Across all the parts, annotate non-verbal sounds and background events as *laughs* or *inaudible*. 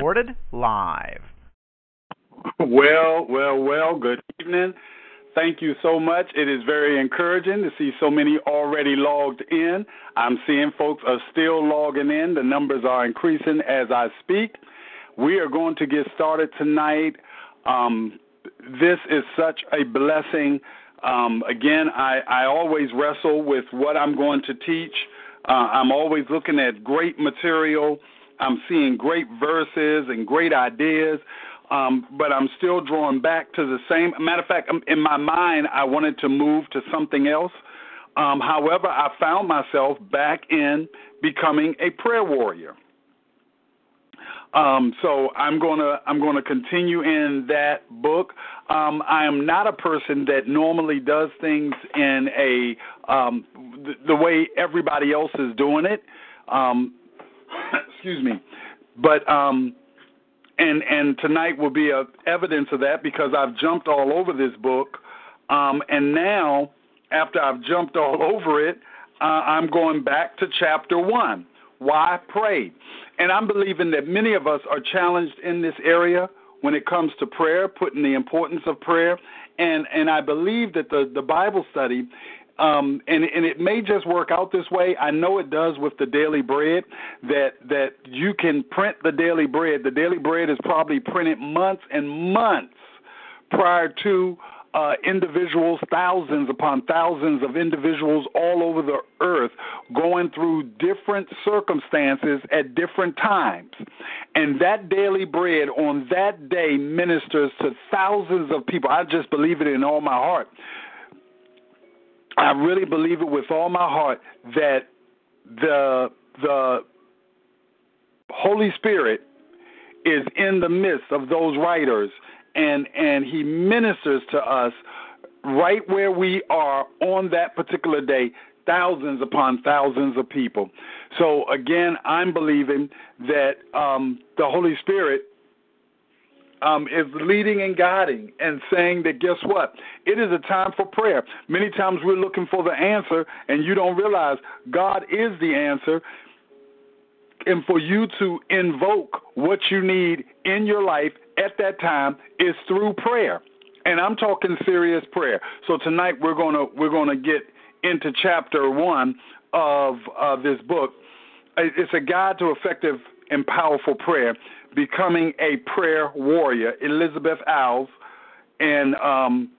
Recorded live. Well, well, well, good evening. Thank you so much. It is very encouraging to see so many already logged in. I'm seeing folks are still logging in. The numbers are increasing as I speak. We are going to get started tonight. Um, this is such a blessing. Um, again, I, I always wrestle with what I'm going to teach. Uh, I'm always looking at great material. I'm seeing great verses and great ideas um, but I'm still drawn back to the same. Matter of fact, um, in my mind, I wanted to move to something else. Um, however, I found myself back in becoming a prayer warrior. Um, so I'm gonna I'm gonna continue in that book. Um, I am not a person that normally does things in a um, the, the way everybody else is doing it. Um, excuse me, but um, and and tonight will be a evidence of that because I've jumped all over this book, um, and now after I've jumped all *laughs* over it, uh, I'm going back to chapter one. Why pray? And I'm believing that many of us are challenged in this area when it comes to prayer, putting the importance of prayer, and and I believe that the the Bible study um, and and it may just work out this way. I know it does with the daily bread. That that you can print the daily bread. The daily bread is probably printed months and months prior to uh, individuals, thousands upon thousands of individuals all over the earth going through different circumstances at different times. And that daily bread on that day ministers to thousands of people. I just believe it in all my heart. I really believe it with all my heart that the the Holy Spirit is in the midst of those writers and and he ministers to us right where we are on that particular day thousands upon thousands of people. So again i'm believing that um, the holy spirit um, is leading and guiding and saying that guess what? It is a time for prayer. Many times we're looking for the answer and you don't realize God is the answer. And for you to invoke what you need in your life at that time is through prayer. And I'm talking serious prayer. So tonight we're gonna we're gonna get into chapter one of uh, this book. It's a guide to effective and powerful prayer becoming a prayer warrior, Elizabeth Alves, and um,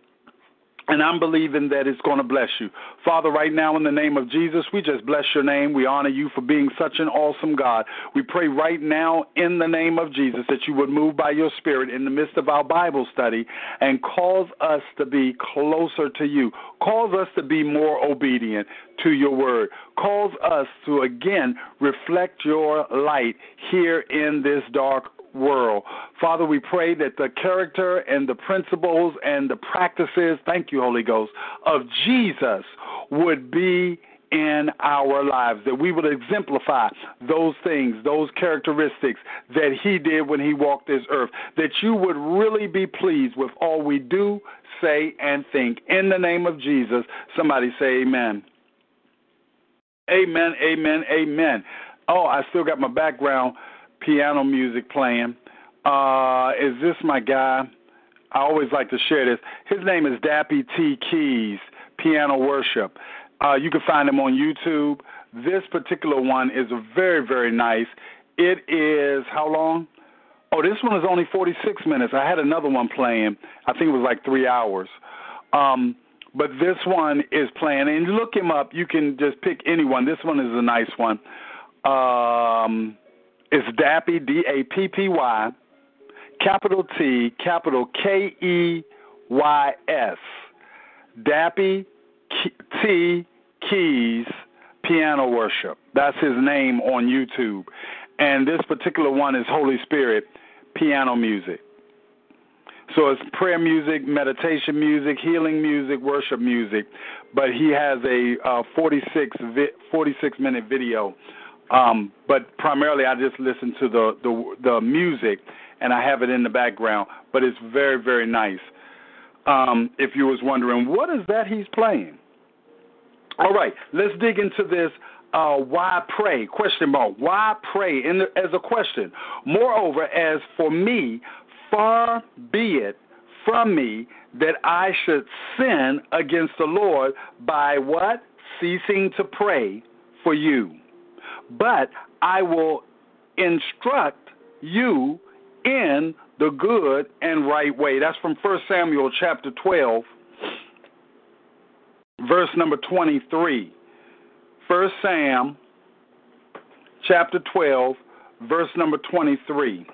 and I'm believing that it's going to bless you. Father, right now in the name of Jesus, we just bless your name. We honor you for being such an awesome God. We pray right now in the name of Jesus that you would move by your Spirit in the midst of our Bible study and cause us to be closer to you. Cause us to be more obedient to your word. Cause us to again reflect your light here in this dark world. Father, we pray that the character and the principles and the practices, thank you, Holy Ghost, of Jesus would be in our lives, that we would exemplify those things, those characteristics that He did when He walked this earth, that you would really be pleased with all we do, say, and think. In the name of Jesus, somebody say amen. Amen, amen, amen. Oh, I still got my background piano music playing. Uh, is this my guy? I always like to share this. His name is Dappy T Keys, Piano Worship. Uh, you can find him on YouTube. This particular one is very, very nice. It is how long? Oh, this one is only 46 minutes. I had another one playing. I think it was like three hours. Um, but this one is playing, and look him up. You can just pick anyone. This one is a nice one. Um, it's Dappy, D A P P Y, capital T, capital K E Y S. Dappy T Keys, Piano Worship. That's his name on YouTube. And this particular one is Holy Spirit Piano Music. So it's prayer music, meditation music, healing music, worship music. But he has a uh, 46 vi- 46 minute video. Um, but primarily, I just listen to the, the the music, and I have it in the background. But it's very very nice. Um, if you was wondering, what is that he's playing? All right, let's dig into this. Uh, why pray? Question mark. Why pray? In the, as a question. Moreover, as for me, far be it from me that I should sin against the Lord by what? Ceasing to pray for you. But I will instruct you in the good and right way. That's from 1 Samuel chapter 12, verse number 23. 1 Sam chapter 12, verse number 23.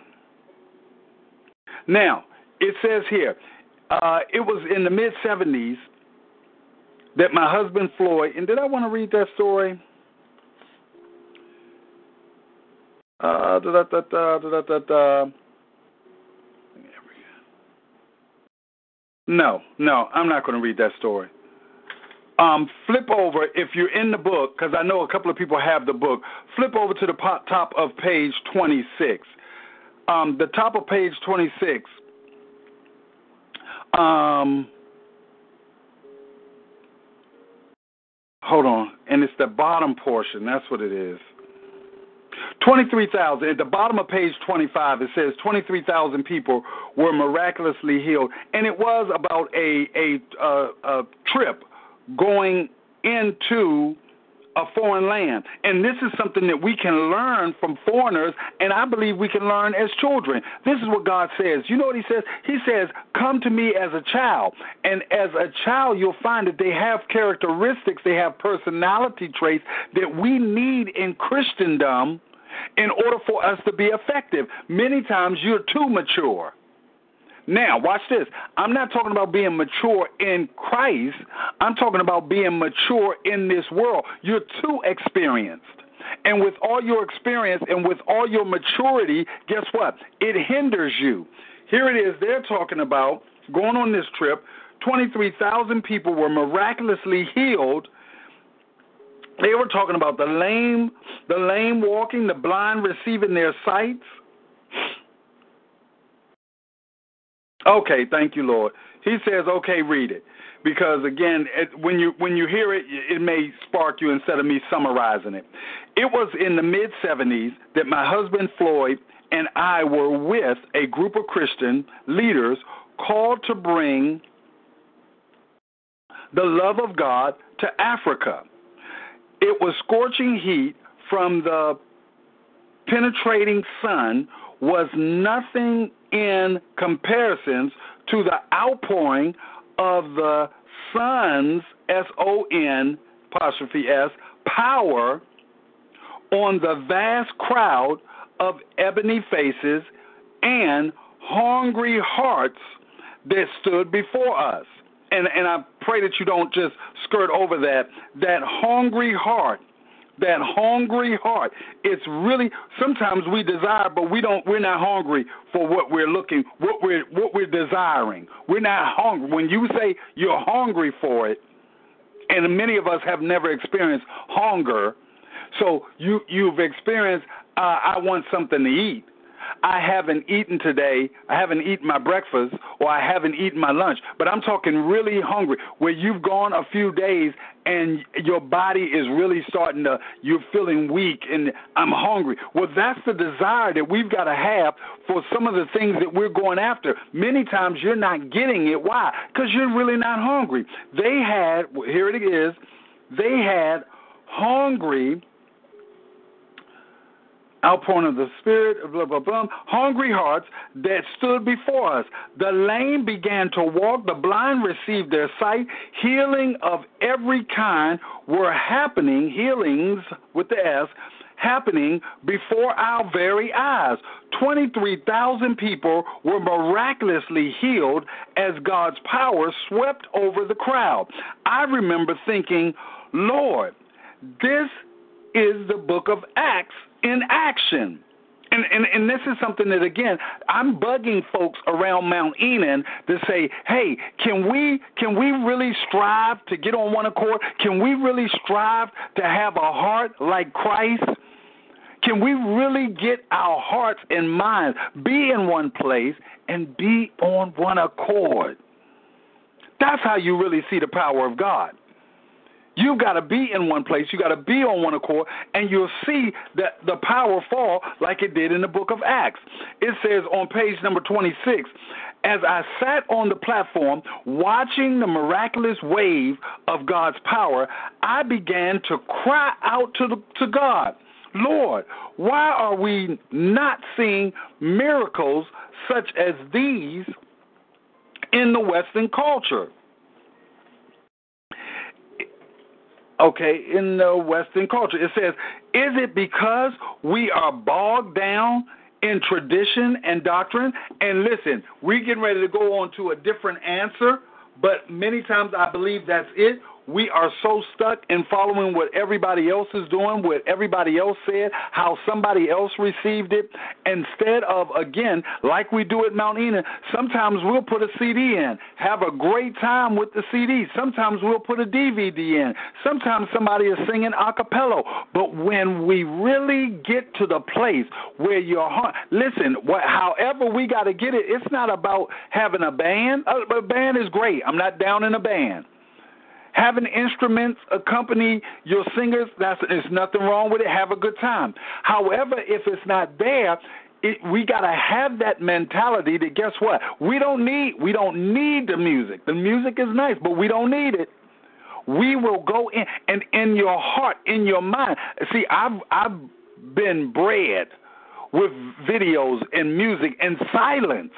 Now, it says here, uh, it was in the mid 70s that my husband Floyd, and did I want to read that story? Uh, da, da, da, da, da, da, da. No, no, I'm not going to read that story. Um, flip over if you're in the book, because I know a couple of people have the book. Flip over to the top of page 26. Um, the top of page 26. Um, hold on, and it's the bottom portion. That's what it is. 23,000. At the bottom of page 25, it says 23,000 people were miraculously healed. And it was about a, a, uh, a trip going into a foreign land. And this is something that we can learn from foreigners, and I believe we can learn as children. This is what God says. You know what He says? He says, Come to me as a child. And as a child, you'll find that they have characteristics, they have personality traits that we need in Christendom in order for us to be effective. Many times you're too mature. Now, watch this. I'm not talking about being mature in Christ. I'm talking about being mature in this world. You're too experienced. And with all your experience and with all your maturity, guess what? It hinders you. Here it is. They're talking about going on this trip. 23,000 people were miraculously healed they were talking about the lame, the lame walking, the blind receiving their sights. Okay, thank you, Lord. He says, "Okay, read it," because again, it, when you when you hear it, it may spark you instead of me summarizing it. It was in the mid '70s that my husband Floyd and I were with a group of Christian leaders called to bring the love of God to Africa. It was scorching heat from the penetrating sun was nothing in comparisons to the outpouring of the sun's S O N apostrophe S power on the vast crowd of ebony faces and hungry hearts that stood before us and and I pray that you don't just skirt over that. That hungry heart that hungry heart it's really sometimes we desire but we don't we're not hungry for what we're looking what we're what we're desiring. We're not hungry. When you say you're hungry for it and many of us have never experienced hunger so you you've experienced uh, I want something to eat I haven't eaten today, I haven't eaten my breakfast, or I haven't eaten my lunch, but I'm talking really hungry, where you've gone a few days and your body is really starting to, you're feeling weak and I'm hungry. Well, that's the desire that we've got to have for some of the things that we're going after. Many times you're not getting it. Why? Because you're really not hungry. They had, here it is, they had hungry outpouring of the Spirit, blah, blah, blah, hungry hearts that stood before us. The lame began to walk, the blind received their sight, healing of every kind were happening, healings with the S, happening before our very eyes. 23,000 people were miraculously healed as God's power swept over the crowd. I remember thinking, Lord, this is the book of Acts in action. And, and and this is something that again I'm bugging folks around Mount Enon to say, hey, can we can we really strive to get on one accord? Can we really strive to have a heart like Christ? Can we really get our hearts and minds be in one place and be on one accord? That's how you really see the power of God. You've got to be in one place. You've got to be on one accord, and you'll see that the power fall like it did in the book of Acts. It says on page number 26, as I sat on the platform watching the miraculous wave of God's power, I began to cry out to, the, to God. Lord, why are we not seeing miracles such as these in the Western culture? Okay, in the Western culture, it says, Is it because we are bogged down in tradition and doctrine? And listen, we're getting ready to go on to a different answer, but many times I believe that's it we are so stuck in following what everybody else is doing, what everybody else said, how somebody else received it, instead of, again, like we do at Mount Enon, sometimes we'll put a CD in, have a great time with the CD. Sometimes we'll put a DVD in. Sometimes somebody is singing a cappella. But when we really get to the place where your heart, listen, what, however we got to get it, it's not about having a band. A, a band is great. I'm not down in a band. Having instruments accompany your singers, that's there's nothing wrong with it. Have a good time. However, if it's not there, it, we gotta have that mentality that guess what? We don't need we don't need the music. The music is nice, but we don't need it. We will go in and in your heart, in your mind. See, I've I've been bred with videos and music and silence.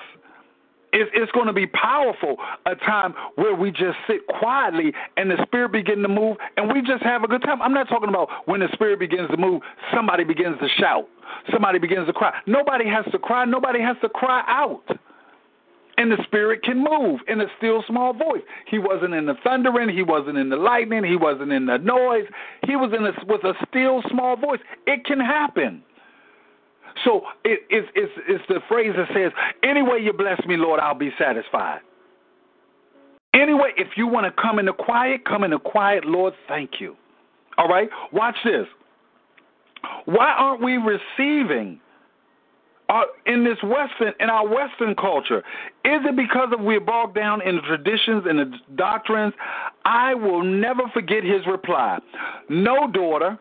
It's, going to be powerful a time where we just sit quietly and the spirit begin to move and we just have a good time. I'm not talking about when the spirit begins to move, somebody begins to shout, somebody begins to cry. Nobody has to cry, nobody has to cry out. And the spirit can move in a still small voice. He wasn't in the thundering, he wasn't in the lightning, he wasn't in the noise. He was in a, with a still small voice. It can happen. So it, it's, it's, it's the phrase that says, Any way you bless me, Lord, I'll be satisfied. Anyway, if you want to come in the quiet, come in the quiet, Lord, thank you. All right? Watch this. Why aren't we receiving uh, in this Western, in our Western culture? Is it because of we're bogged down in the traditions and the doctrines? I will never forget his reply. No, daughter,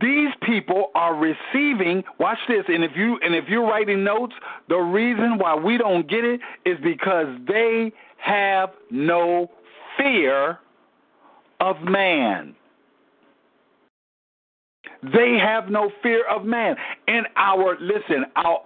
these people are receiving watch this and if you and if you're writing notes the reason why we don't get it is because they have no fear of man they have no fear of man. And our, listen, our,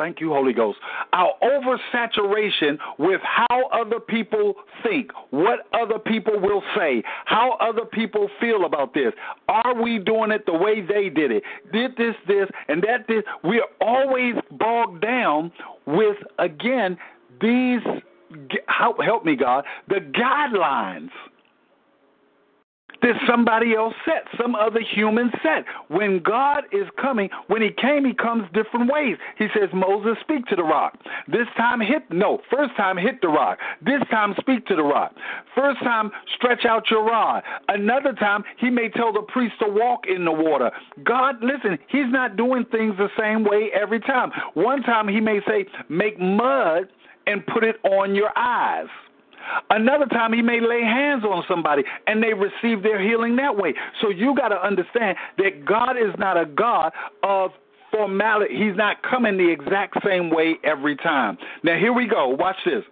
thank you, Holy Ghost, our oversaturation with how other people think, what other people will say, how other people feel about this. Are we doing it the way they did it? Did this, this, and that, this? We're always bogged down with, again, these, help, help me, God, the guidelines that somebody else set, some other human set. When God is coming, when He came, He comes different ways. He says, Moses, speak to the rock. This time hit, no, first time hit the rock. This time speak to the rock. First time stretch out your rod. Another time, He may tell the priest to walk in the water. God, listen, He's not doing things the same way every time. One time, He may say, make mud and put it on your eyes. Another time, he may lay hands on somebody and they receive their healing that way. So you got to understand that God is not a God of formality. He's not coming the exact same way every time. Now, here we go. Watch this.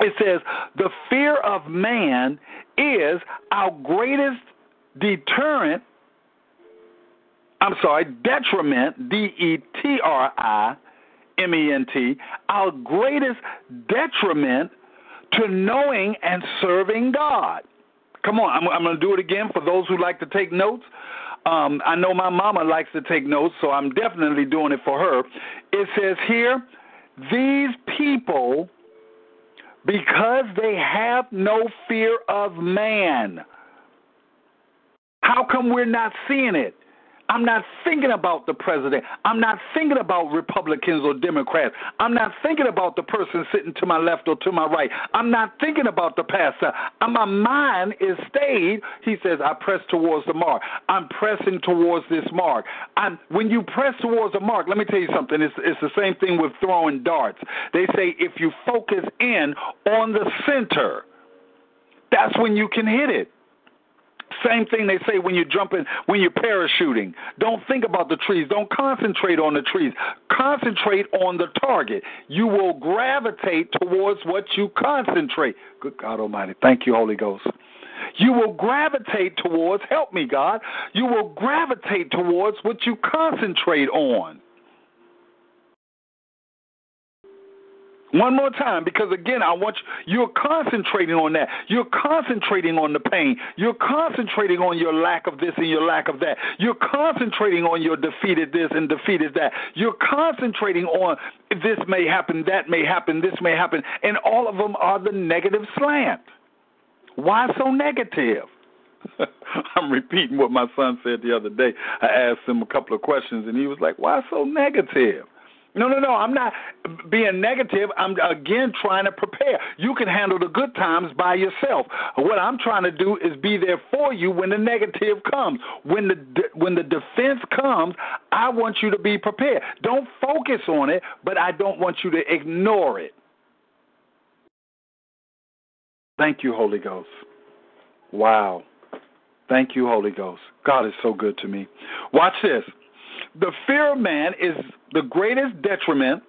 It says, The fear of man is our greatest deterrent. I'm sorry, detriment, D E T R I M E N T, our greatest detriment to knowing and serving God. Come on, I'm, I'm going to do it again for those who like to take notes. Um, I know my mama likes to take notes, so I'm definitely doing it for her. It says here, these people, because they have no fear of man. How come we're not seeing it? I'm not thinking about the president. I'm not thinking about Republicans or Democrats. I'm not thinking about the person sitting to my left or to my right. I'm not thinking about the pastor. Uh, my mind is stayed. He says, I press towards the mark. I'm pressing towards this mark. I'm, when you press towards the mark, let me tell you something. It's, it's the same thing with throwing darts. They say if you focus in on the center, that's when you can hit it. Same thing they say when you're jumping, when you're parachuting. Don't think about the trees. Don't concentrate on the trees. Concentrate on the target. You will gravitate towards what you concentrate. Good God Almighty. Thank you, Holy Ghost. You will gravitate towards, help me, God. You will gravitate towards what you concentrate on. One more time, because again, I want you, you're concentrating on that. You're concentrating on the pain. You're concentrating on your lack of this and your lack of that. You're concentrating on your defeated this and defeated that. You're concentrating on this may happen, that may happen, this may happen, and all of them are the negative slant. Why so negative? *laughs* I'm repeating what my son said the other day. I asked him a couple of questions, and he was like, Why so negative? No, no, no. I'm not being negative. I'm again trying to prepare. You can handle the good times by yourself. What I'm trying to do is be there for you when the negative comes. When the when the defense comes, I want you to be prepared. Don't focus on it, but I don't want you to ignore it. Thank you, Holy Ghost. Wow. Thank you, Holy Ghost. God is so good to me. Watch this. The fear of man is the greatest detriment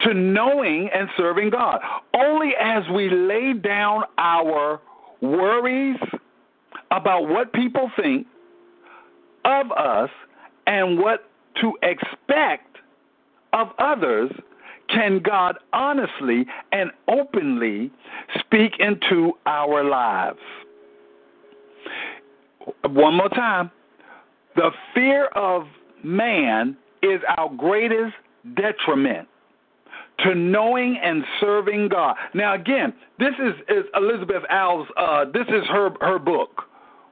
to knowing and serving God. Only as we lay down our worries about what people think of us and what to expect of others can God honestly and openly speak into our lives. One more time. The fear of man is our greatest detriment to knowing and serving God. Now, again, this is, is Elizabeth Alves. Uh, this is her her book.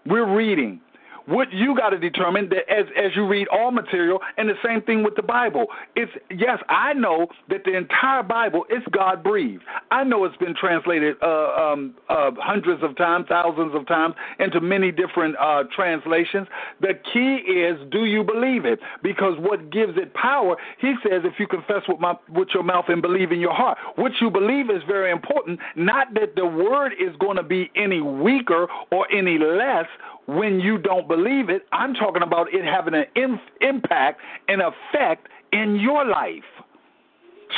We're reading what you got to determine that as as you read all material, and the same thing with the Bible. It's yes, I know that the entire Bible is God breathed. I know it's been translated uh, um, uh, hundreds of times, thousands of times into many different uh, translations. The key is, do you believe it? Because what gives it power, he says, if you confess with my with your mouth and believe in your heart, what you believe is very important. Not that the word is going to be any weaker or any less when you don't believe it. I'm talking about it having an impact and effect in your life.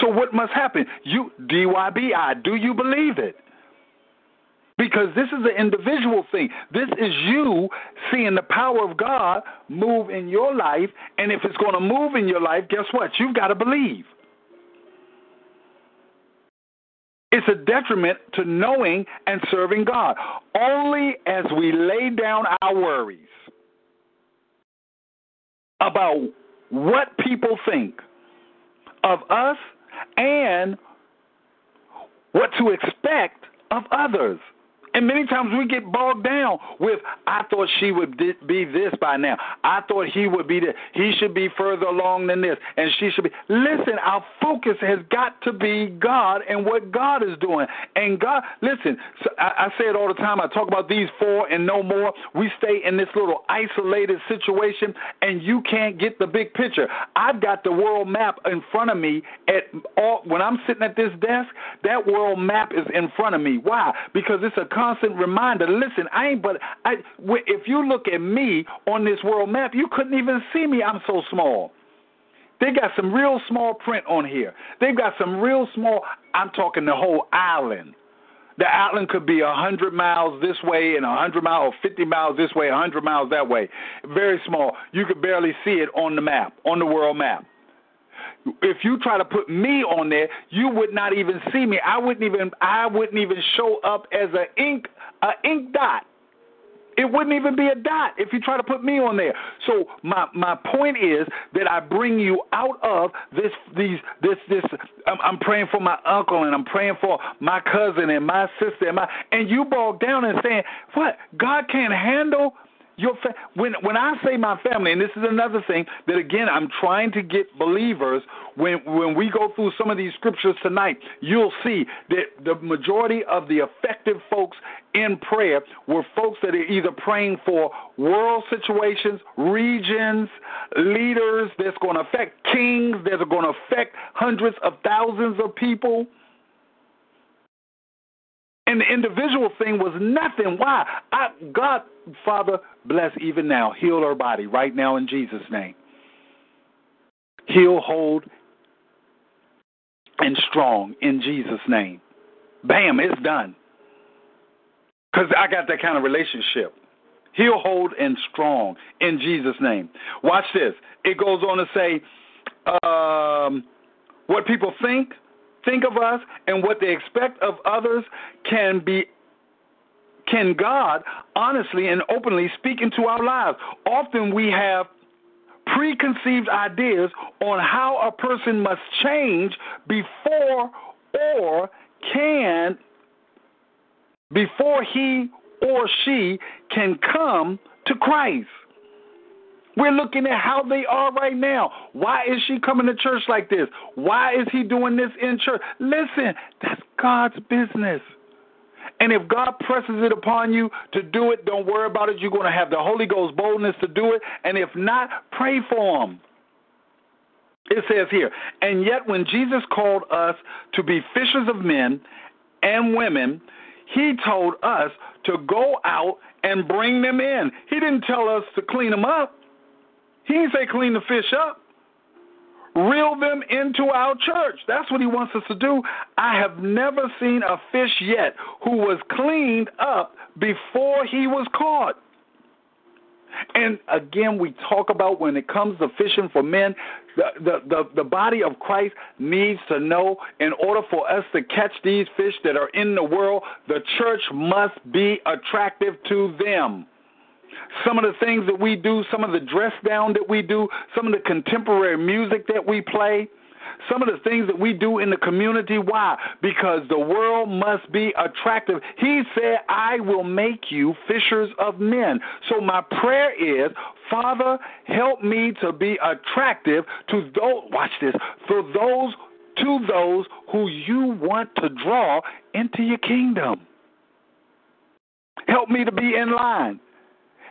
So what must happen? You DYBI, do you believe it? Because this is an individual thing. This is you seeing the power of God move in your life, and if it's going to move in your life, guess what? You've got to believe. It's a detriment to knowing and serving God. Only as we lay down our worries about what people think of us and what to expect of others. And many times we get bogged down with, I thought she would be this by now. I thought he would be this. He should be further along than this. And she should be. Listen, our focus has got to be God and what God is doing. And God, listen, I, I say it all the time. I talk about these four and no more. We stay in this little isolated situation and you can't get the big picture. I've got the world map in front of me at all, when I'm sitting at this desk, that world map is in front of me. Why? Because it's a constant reminder. Listen, I ain't but I. If you look at me on this world map, you couldn't even see me. I'm so small. They got some real small print on here. They've got some real small. I'm talking the whole island. The island could be a hundred miles this way and a hundred miles, or fifty miles this way, a hundred miles that way. Very small. You could barely see it on the map, on the world map if you try to put me on there, you would not even see me. I wouldn't even I wouldn't even show up as an ink a ink dot. It wouldn't even be a dot if you try to put me on there. So my my point is that I bring you out of this these this this. I'm, I'm praying for my uncle and I'm praying for my cousin and my sister and my and you bog down and saying what God can't handle Your fa- when when I say my family, and this is another thing that again I'm trying to get believers when when we go through some of these scriptures tonight, you'll see that the majority of the effective folks in prayer were folks that are either praying for world situations, regions, leaders that's going to affect kings that are going to affect hundreds of thousands of people. And the individual thing was nothing. Why? I, God, Father, bless even now. Heal her body right now in Jesus' name. Heal, hold, and strong in Jesus' name. Bam, it's done. Because I got that kind of relationship. Heal, hold, and strong in Jesus' name. Watch this. It goes on to say um, what people think, think of us and what they expect of others can be can God honestly and openly speak into our lives. Often we have preconceived ideas on how a person must change before or can before he or she can come to Christ. We're looking at how they are right now. Why is she coming to church like this? Why is he doing this in church? Listen, that's God's business. And if God presses it upon you to do it, don't worry about it. You're going to have the Holy Ghost boldness to do it. And if not, pray for him. It says here, and yet when Jesus called us to be fishers of men and women, he told us to go out and bring them in. He didn't tell us to clean them up. He didn't say clean the fish up. Reel them into our church. That's what he wants us to do. I have never seen a fish yet who was cleaned up before he was caught. And again, we talk about when it comes to fishing for men, the, the, the, the, body of Christ needs to know in order for us to catch these fish that are in the world, the church must be attractive to them. Some of the things that we do, some of the dress down that we do, some of the contemporary music that we play, some of the things that we do in the community. Why? Because the world must be attractive. He said, I will make you fishers of men. So my prayer is, Father, help me to be attractive to those, watch this, for those, to those who you want to draw into your kingdom. Help me to be in line.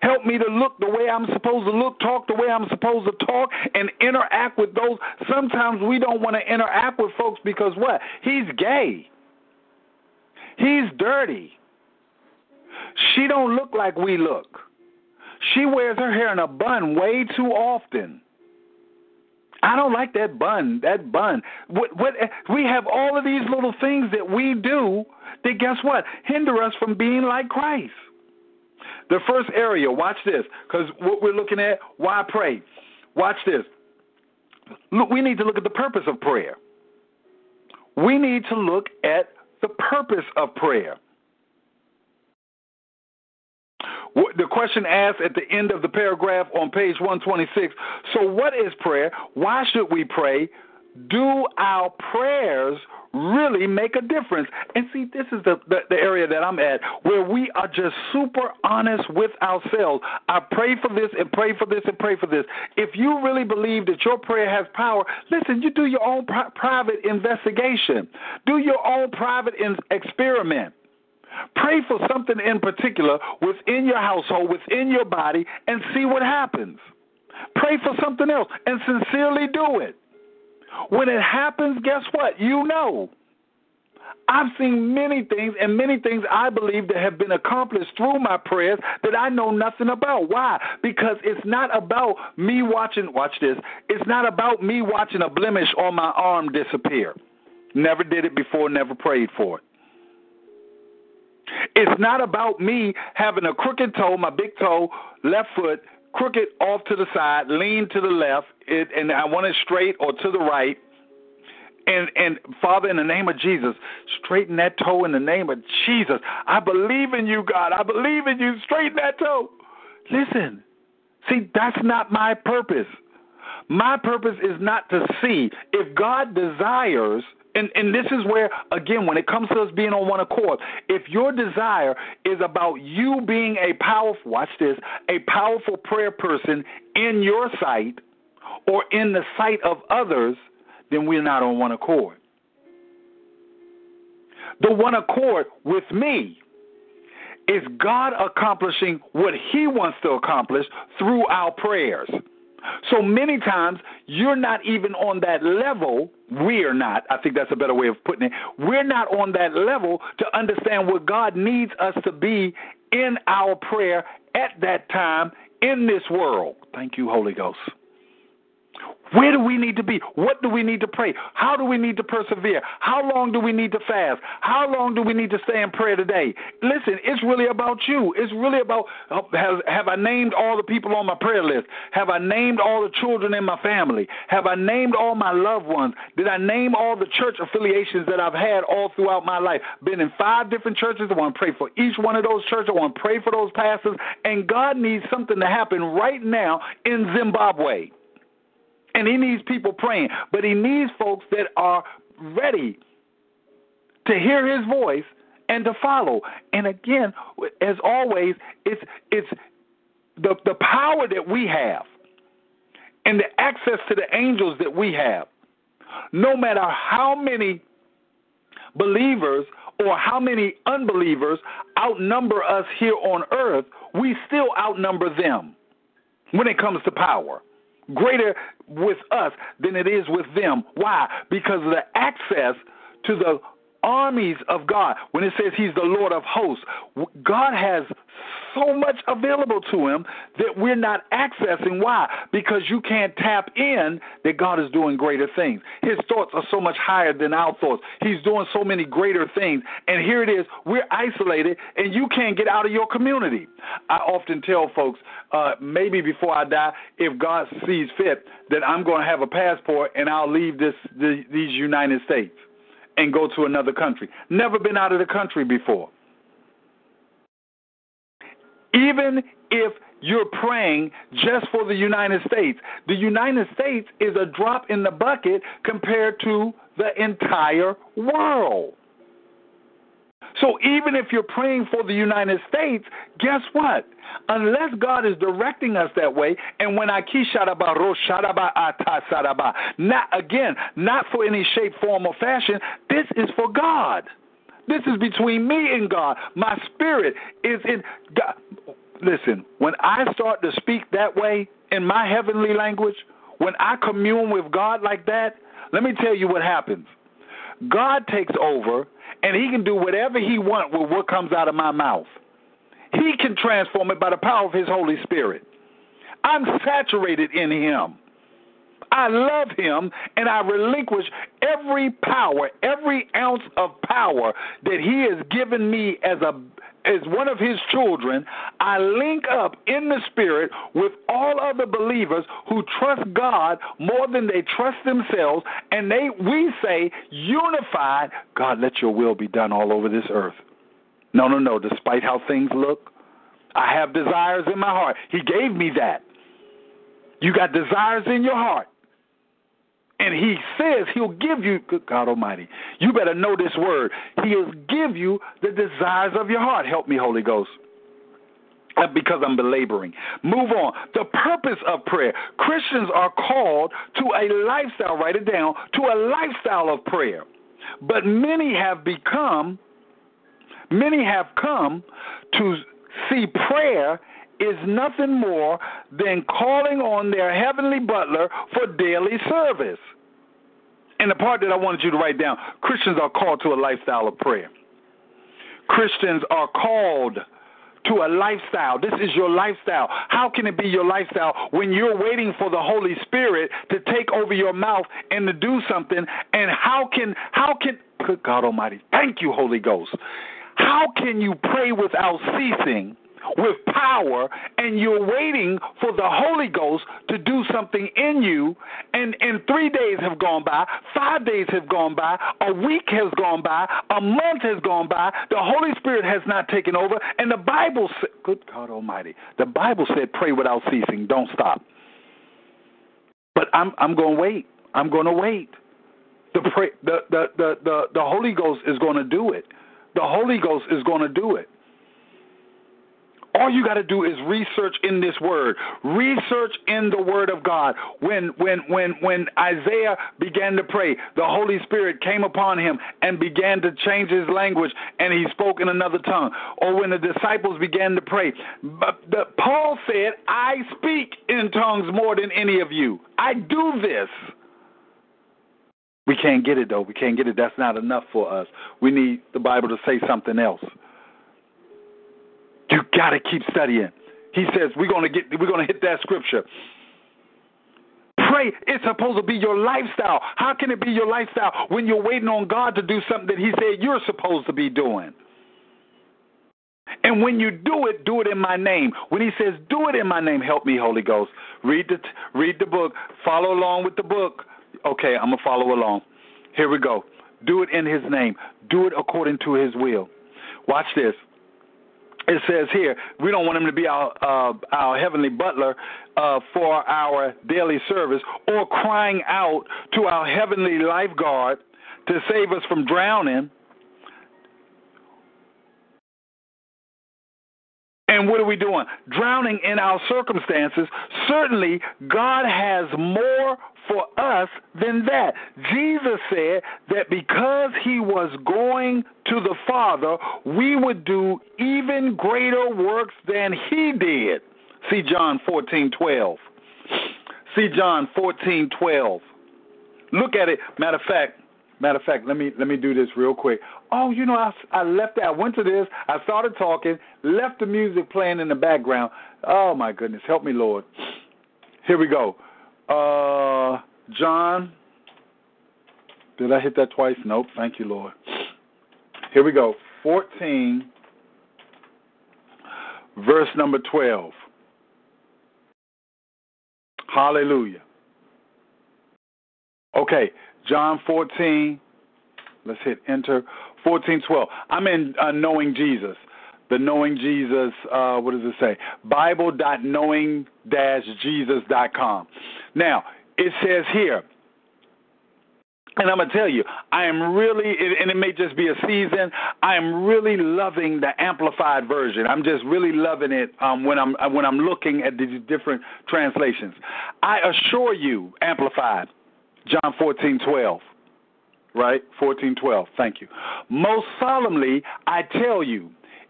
Help me to look the way I'm supposed to look, talk the way I'm supposed to talk, and interact with those. Sometimes we don't want to interact with folks because what? He's gay. He's dirty. She don't look like we look. She wears her hair in a bun way too often. I don't like that bun. That bun. What, what? We have all of these little things that we do that guess what? Hinder us from being like Christ. The first area, watch this, because what we're looking at, why pray? Watch this. Look, we need to look at the purpose of prayer. We need to look at the purpose of prayer. The question asked at the end of the paragraph on page 126 so, what is prayer? Why should we pray? Do our prayers really make a difference. And see, this is the, the, the, area that I'm at where we are just super honest with ourselves. I pray for this and pray for this and pray for this. If you really believe that your prayer has power, listen, you do your own pri- private investigation, do your own private in- experiment. Pray for something in particular within your household, within your body, and see what happens. Pray for something else and sincerely do it. When it happens, guess what? You know. I've seen many things, and many things I believe that have been accomplished through my prayers that I know nothing about. Why? Because it's not about me watching, watch this, it's not about me watching a blemish on my arm disappear. Never did it before, never prayed for it. It's not about me having a crooked toe, my big toe, left foot, crooked off to the side, lean to the left, it, and I want it straight or to the right. And and Father, in the name of Jesus, straighten that toe in the name of Jesus. I believe in you, God. I believe in you. Straighten that toe. Listen, see, that's not my purpose. My purpose is not to see. If God desires, And and this is where again when it comes to us being on one accord, if your desire is about you being a powerful watch this, a powerful prayer person in your sight or in the sight of others, then we're not on one accord. The one accord with me is God accomplishing what He wants to accomplish through our prayers. So many times you're not even on that level. We're not. I think that's a better way of putting it. We're not on that level to understand what God needs us to be in our prayer at that time in this world. Thank you, Holy Ghost. Where do we need to be? What do we need to pray? How do we need to persevere? How long do we need to fast? How long do we need to stay in prayer today? Listen, it's really about you. It's really about uh, have, have I named all the people on my prayer list? Have I named all the children in my family? Have I named all my loved ones? Did I name all the church affiliations that I've had all throughout my life? Been in five different churches. I want to pray for each one of those churches. I want to pray for those pastors. And God needs something to happen right now in Zimbabwe. And he needs people praying, but he needs folks that are ready to hear his voice and to follow. And again, as always, it's it's the the power that we have and the access to the angels that we have. No matter how many believers or how many unbelievers outnumber us here on earth, we still outnumber them when it comes to power greater with us than it is with them. Why? Because of the access to the armies of God. When it says He's the Lord of hosts, God has so much available to Him that we're not accessing. Why? Because you can't tap in that God is doing greater things. His thoughts are so much higher than our thoughts. He's doing so many greater things. And here it is we're isolated, and you can't get out of your community. I often tell folks, uh, maybe before I die, if God sees fit, that I'm going to have a passport and I'll leave this the, these United States and go to another country. Never been out of the country before. Even if you're praying just for the United States, the United States is a drop in the bucket compared to the entire world. So even if you're praying for the United States, guess what? Unless God is directing us that way, and when I not again, not for any shape, form, or fashion, this is for God. This is between me and God. My spirit is in God. Listen, when I start to speak that way in my heavenly language, when I commune with God like that, let me tell you what happens. God takes over and he can do whatever he wants with what comes out of my mouth. He can transform it by the power of his Holy Spirit. I'm saturated in him. I love him and I relinquish every power, every ounce of power that he has given me as a as one of his children, I link up in the spirit with all other believers who trust God more than they trust themselves, and they we say unified, God, let your will be done all over this earth. No, no, no. Despite how things look, I have desires in my heart. He gave me that. You got desires in your heart. And he says he'll give you, good God Almighty, you better know this word. He'll give you the desires of your heart. Help me, Holy Ghost uh, because I'm belaboring. Move on. The purpose of prayer. Christians are called to a lifestyle, write it down, to a lifestyle of prayer. But many have become, many have come to see prayer is nothing more than calling on their heavenly butler for daily service. And the part that I wanted you to write down Christians are called to a lifestyle of prayer. Christians are called to a lifestyle. This is your lifestyle. How can it be your lifestyle when you're waiting for the Holy Spirit to take over your mouth and to do something? And how can how can good God Almighty, thank you, Holy Ghost. How can you pray without ceasing with power and you're waiting for the Holy Ghost to do something in you and and 3 days have gone by, 5 days have gone by, a week has gone by, a month has gone by, the Holy Spirit has not taken over and the Bible said good God almighty. The Bible said pray without ceasing, don't stop. But I'm I'm going to wait. I'm going to wait. The, pray, the, the, the, the, the Holy Ghost is going to do it. The Holy Ghost is going to do it. All you got to do is research in this word. Research in the word of God. When when when when Isaiah began to pray, the Holy Spirit came upon him and began to change his language and he spoke in another tongue. Or when the disciples began to pray, but the, Paul said, "I speak in tongues more than any of you. I do this." We can't get it though. We can't get it. That's not enough for us. We need the Bible to say something else. You got to keep studying. He says we're going to get we're going to hit that scripture. Pray. It's supposed to be your lifestyle. How can it be your lifestyle when you're waiting on God to do something that He said you're supposed to be doing? And when you do it, do it in my name. When he says, "Do it in my name," help me, Holy Ghost. Read the read the book. Follow along with the book. Okay, I'm gonna follow along. Here we go. Do it in His name. Do it according to His will. Watch this it says here we don't want him to be our uh, our heavenly butler uh, for our daily service or crying out to our heavenly lifeguard to save us from drowning. And what are we doing? Drowning in our circumstances. Certainly, God has more for us than that. Jesus said that because he was going to the Father, we would do even greater works than he did. See John 14:12. See John 14:12. Look at it. Matter of fact, matter of fact, let me let me do this real quick. Oh, you know, I, I left. I went to this. I started talking, left the music playing in the background. Oh my goodness, help me, Lord. Here we go. Uh, John. Did I hit that twice? Nope. Thank you, Lord. Here we go. 14, verse number 12. Hallelujah. Okay, John 14. Let's hit enter. 1412. I'm in uh, Knowing Jesus. The Knowing Jesus, uh, what does it say? Bible.knowing-jesus.com. Now, it says here, and I'm gonna tell you, I am really, and it may just be a season. I am really loving the amplified version. I'm just really loving it um, when I'm when I'm looking at these different translations. I assure you, amplified, John 14:12, right? 14:12. Thank you. Most solemnly, I tell you,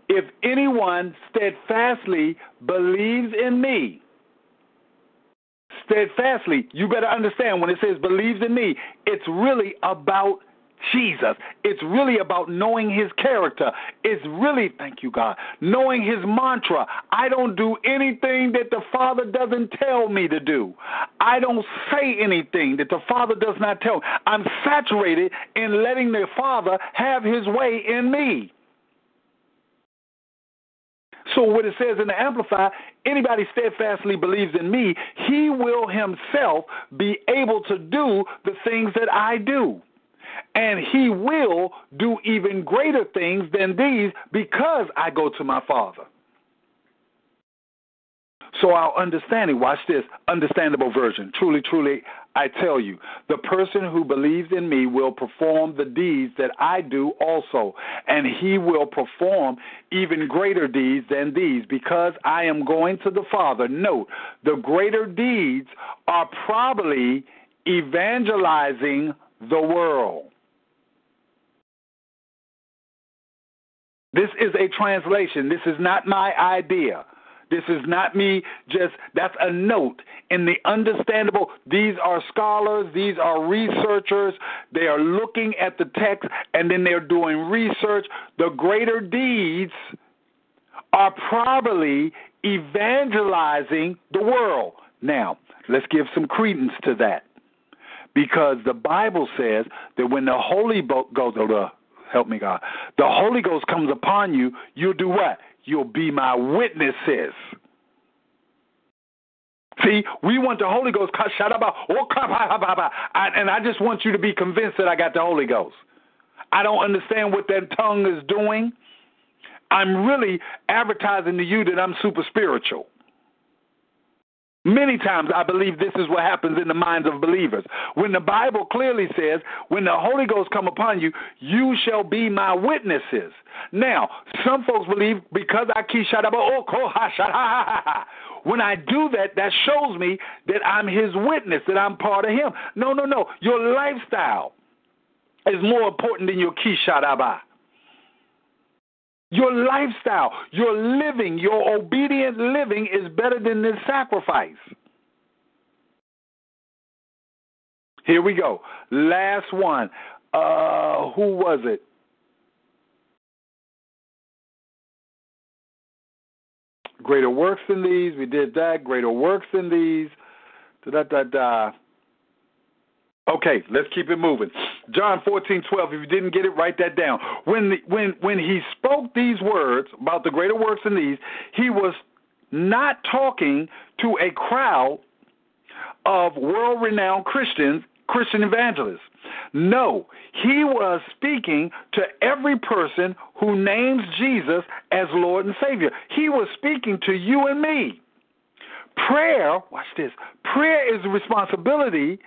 if anyone steadfastly believes in me, steadfastly, you better understand when it says believes in me, it's really about Jesus. It's really about knowing his character. It's really, thank you, God, knowing his mantra. I don't do anything that the Father doesn't tell me to do. I don't say anything that the Father does not tell. Me. I'm saturated in letting the Father have his way in me. So what it says in the Amplify, anybody steadfastly believes in me, he will himself be able to do the things that I do. And he will do even greater things than these because I go to my Father. So our understanding, watch this, understandable version. Truly, truly, I tell you, the person who believes in me will perform the deeds that I do also, and he will perform even greater deeds than these, because I am going to the Father. Note, the greater deeds are probably evangelizing the world. This is a translation. This is not my idea. This is not me just, that's a note in the understandable. These are scholars, these are researchers. They are looking at the text and then they're doing research. The greater deeds are probably evangelizing the world. Now, let's give some credence to that. Because the Bible says that when the Holy Ghost, oh, help me God, the Holy Ghost comes upon you, you'll do what? you'll be my witnesses. See, we want the Holy Ghost. And I just want you to be convinced that I got the Holy Ghost. I don't understand what that tongue is doing. I'm really advertising to you that I'm super spiritual. Many times I believe this is what happens in the minds of believers. When the Bible clearly says, when the Holy Ghost come upon you, you shall be my witnesses. Now, some folks believe because I keep shut up, oh, Koha Shad Ha Ha Ha Ha Ha. when I do that, that shows me that I'm his witness, that I'm part of him. No, no, no. Your lifestyle is more important than your kisharaba. Your lifestyle, your living, your obedient living is better than this sacrifice. Here we go. Last one. Uh, who was it? Greater works than these. We did that. Greater works than these. Da da da. Okay, let's keep it moving. John 14, 12. If you didn't get it, write that down. When, the, when, when he spoke these words about the greater works than these, he was not talking to a crowd of world renowned Christians, Christian evangelists. No, he was speaking to every person who names Jesus as Lord and Savior. He was speaking to you and me. Prayer, watch this, prayer is the responsibility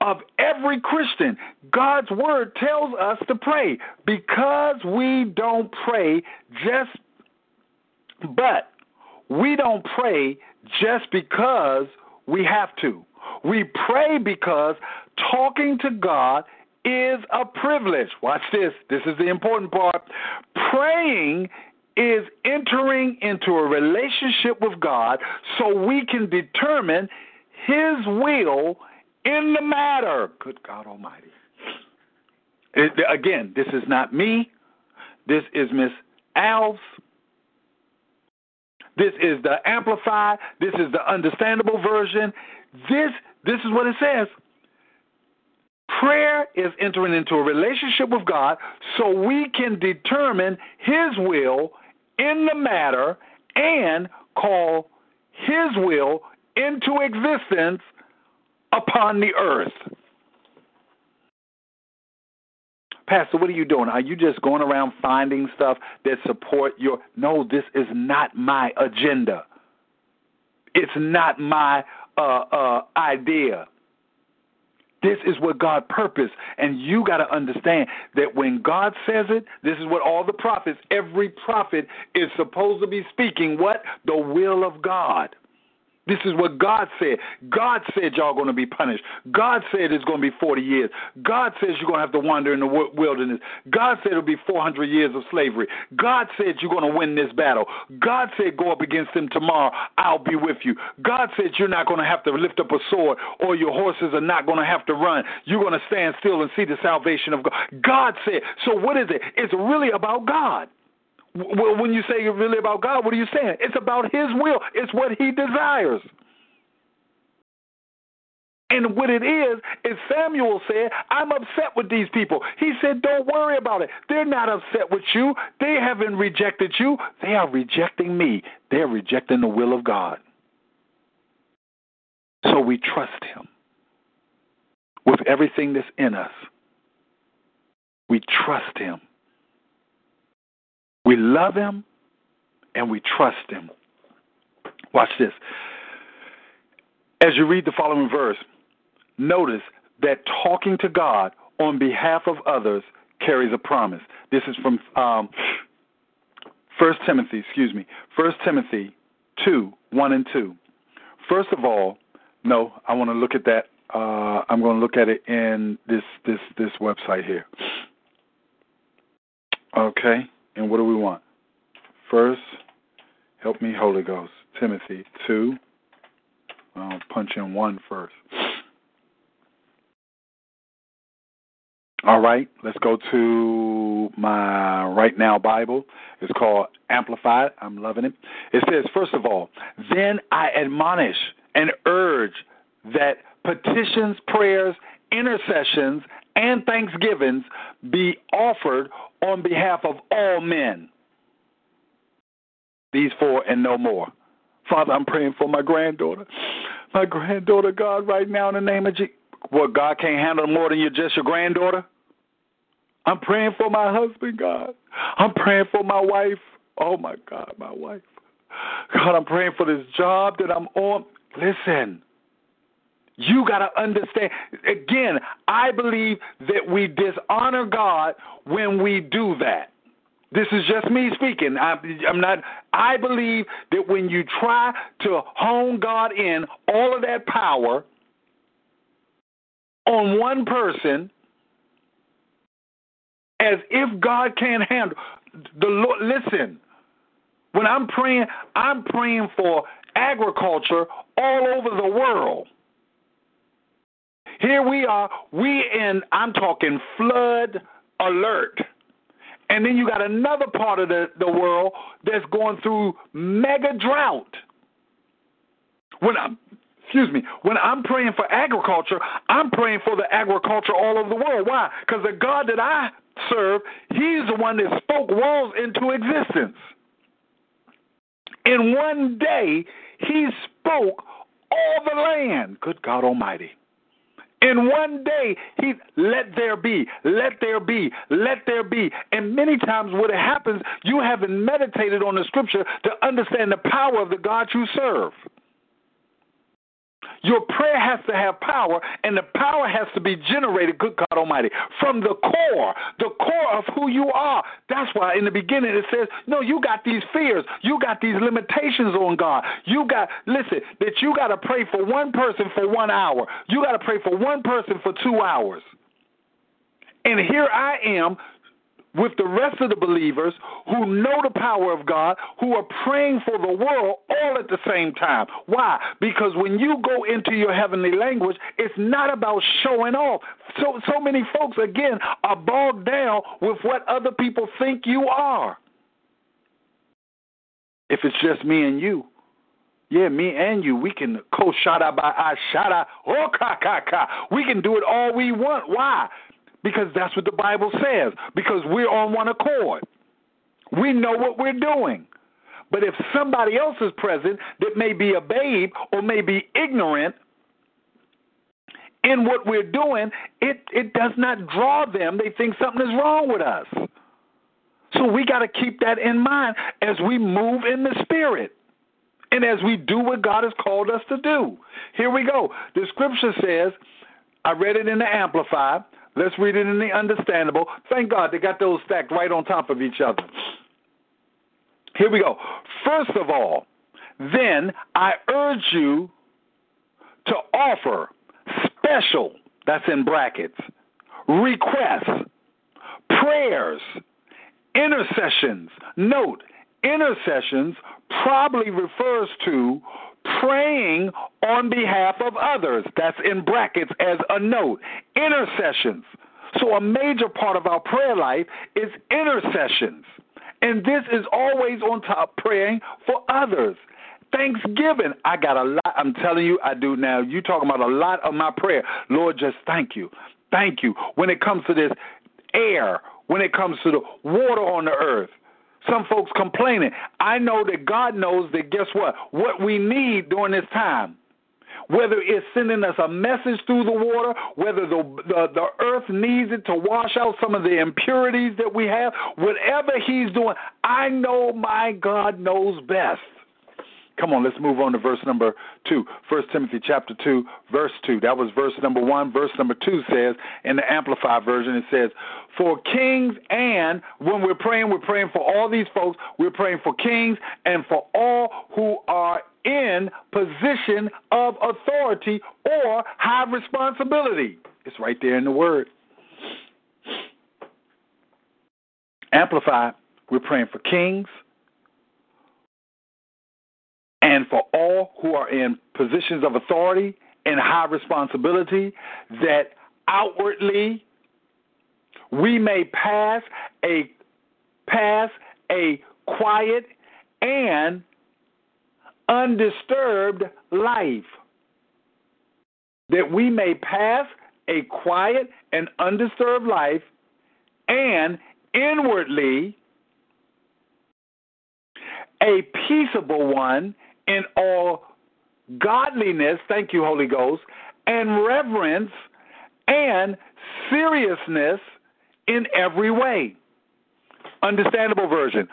of every Christian. God's word tells us to pray because we don't pray just, but we don't pray just because we have to. We pray because talking to God is a privilege. Watch this. This is the important part. Praying is entering into a relationship with God so we can determine His will in the matter. Good God Almighty. It, again, this is not me. This is Miss Alves. This is the amplified. This is the understandable version. This this is what it says. Prayer is entering into a relationship with God so we can determine His will in the matter and call His will into existence upon the earth. Pastor, what are you doing? Are you just going around finding stuff that support your No, this is not my agenda. It's not my uh, uh, idea. This is what God purposed. And you got to understand that when God says it, this is what all the prophets, every prophet is supposed to be speaking what? The will of God. This is what God said. God said y'all going to be punished. God said it's going to be 40 years. God says you're going to have to wander in the wilderness. God said it'll be 400 years of slavery. God said you're going to win this battle. God said go up against them tomorrow. I'll be with you. God said you're not going to have to lift up a sword or your horses are not going to have to run. You're going to stand still and see the salvation of God. God said. So what is it? It's really about God. Well, when you say really about God, what are you saying? It's about His will. It's what He desires. And what it is, is Samuel said, I'm upset with these people. He said, Don't worry about it. They're not upset with you. They haven't rejected you. They are rejecting me. They're rejecting the will of God. So we trust Him with everything that's in us. We trust Him. We love Him and we trust Him. Watch this. As you read the following verse, notice that talking to God on behalf of others carries a promise. This is from um, 1 Timothy, excuse me, 1 Timothy 2 1 and 2. First of all, no, I want to look at that. Uh, I'm going to look at it in this this this website here. Okay. And what do we want? First, help me, Holy Ghost. Timothy 2. I'll punch in one first. All right, let's go to my right now Bible. It's called Amplified. I'm loving it. It says, first of all, then I admonish and urge that petitions, prayers, intercessions, and thanksgivings be offered on behalf of all men. These four and no more. Father, I'm praying for my granddaughter. My granddaughter, God, right now in the name of Jesus. What, God can't handle more than you just your granddaughter? I'm praying for my husband, God. I'm praying for my wife. Oh, my God, my wife. God, I'm praying for this job that I'm on. Listen, you got to understand. Again, I believe that we dishonor God when we do that. This is just me speaking. I, am not. I believe that when you try to hone God in all of that power on one person, as if God can't handle the Lord. Listen, when I'm praying, I'm praying for agriculture all over the world. Here we are, we in, I'm talking flood alert. And then you got another part of the, the world that's going through mega drought. When I'm excuse me, when I'm praying for agriculture, I'm praying for the agriculture all over the world. Why? Because the God that I serve, He's the one that spoke worlds into existence. In one day, He spoke all the land. Good God Almighty. In one day, he let there be, let there be, let there be. And many times, what happens, you haven't meditated on the scripture to understand the power of the God you serve. Your prayer has to have power, and the power has to be generated, good God Almighty, from the core, the core of who you are. That's why in the beginning it says, No, you got these fears, you got these limitations on God. You got, listen, that you got to pray for one person for one hour, you got to pray for one person for two hours. And here I am with the rest of the believers who know the power of God, who are praying for the world all at the same time. Why? Because when you go into your heavenly language, it's not about showing off. So so many folks again are bogged down with what other people think you are. If it's just me and you, yeah, me and you, we can ko shada by I shada oh ka ka ka. We can do it all we want. Why? Because that's what the Bible says, because we're on one accord. We know what we're doing. But if somebody else is present that may be a babe or may be ignorant in what we're doing, it, it does not draw them. They think something is wrong with us. So we got to keep that in mind as we move in the Spirit and as we do what God has called us to do. Here we go. The scripture says, I read it in the Amplified. Let's read it in the understandable. Thank God they got those stacked right on top of each other. Here we go. First of all, then I urge you to offer special, that's in brackets, requests, prayers, intercessions. Note, intercessions probably refers to praying on behalf of others. That's in brackets as a note. Intercessions. So, a major part of our prayer life is intercessions. And this is always on top praying for others. Thanksgiving. I got a lot. I'm telling you, I do now. You talking about a lot of my prayer. Lord, just thank you. Thank you. When it comes to this air, when it comes to the water on the earth, some folks complaining. I know that God knows that guess what? What we need during this time. Whether it's sending us a message through the water, whether the, the, the earth needs it to wash out some of the impurities that we have, whatever He's doing, I know my God knows best. Come on, let's move on to verse number two. First Timothy chapter two, verse two. That was verse number one. Verse number two says in the Amplified version, it says, For kings and when we're praying, we're praying for all these folks, we're praying for kings and for all who are in position of authority or high responsibility. It's right there in the word. Amplified, we're praying for kings and for all who are in positions of authority and high responsibility, that outwardly we may pass a pass a quiet and undisturbed life. That we may pass a quiet and undisturbed life and inwardly a peaceable one in all godliness, thank you, Holy Ghost, and reverence and seriousness in every way. Understandable version.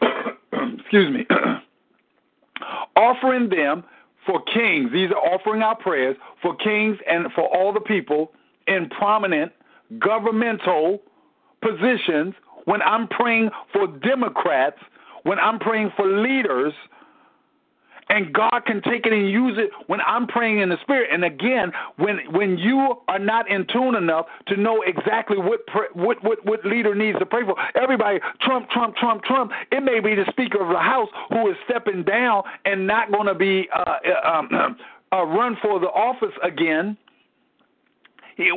*coughs* Excuse me. *coughs* Offering them for kings. These are offering our prayers for kings and for all the people in prominent governmental positions. When I'm praying for Democrats, when I'm praying for leaders, and God can take it and use it when I'm praying in the spirit. And again, when when you are not in tune enough to know exactly what what what what leader needs to pray for, everybody Trump, Trump, Trump, Trump. It may be the Speaker of the House who is stepping down and not going to be uh, uh, um, uh, run for the office again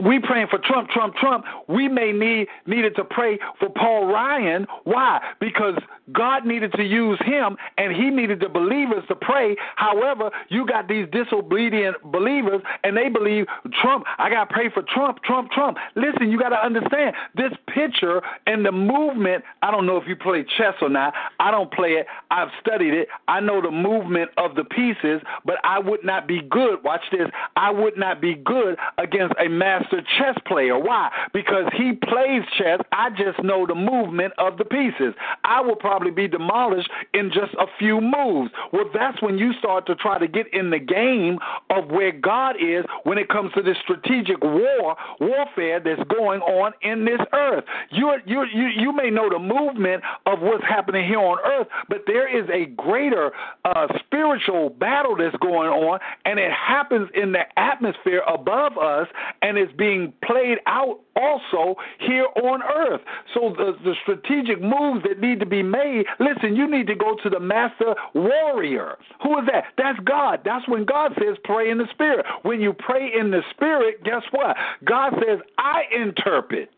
we praying for Trump, Trump, Trump. We may need needed to pray for Paul Ryan. Why? Because God needed to use him, and He needed the believers to pray. However, you got these disobedient believers, and they believe Trump. I got to pray for Trump, Trump, Trump. Listen, you got to understand this picture and the movement. I don't know if you play chess or not. I don't play it. I've studied it. I know the movement of the pieces, but I would not be good. Watch this. I would not be good against a master chess player. Why? Because he plays chess. I just know the movement of the pieces. I will probably be demolished in just a few moves. Well, that's when you start to try to get in the game of where God is when it comes to this strategic war warfare that's going on in this earth. You you you you may know the movement of what's happening here on earth, but there is a greater uh, spiritual battle that's going on, and it happens in the atmosphere above us, and it's being played out also here on earth. So the, the strategic moves that need to be made, listen, you need to go to the master warrior. Who is that? That's God. That's when God says pray in the spirit. When you pray in the spirit, guess what? God says, I interpret.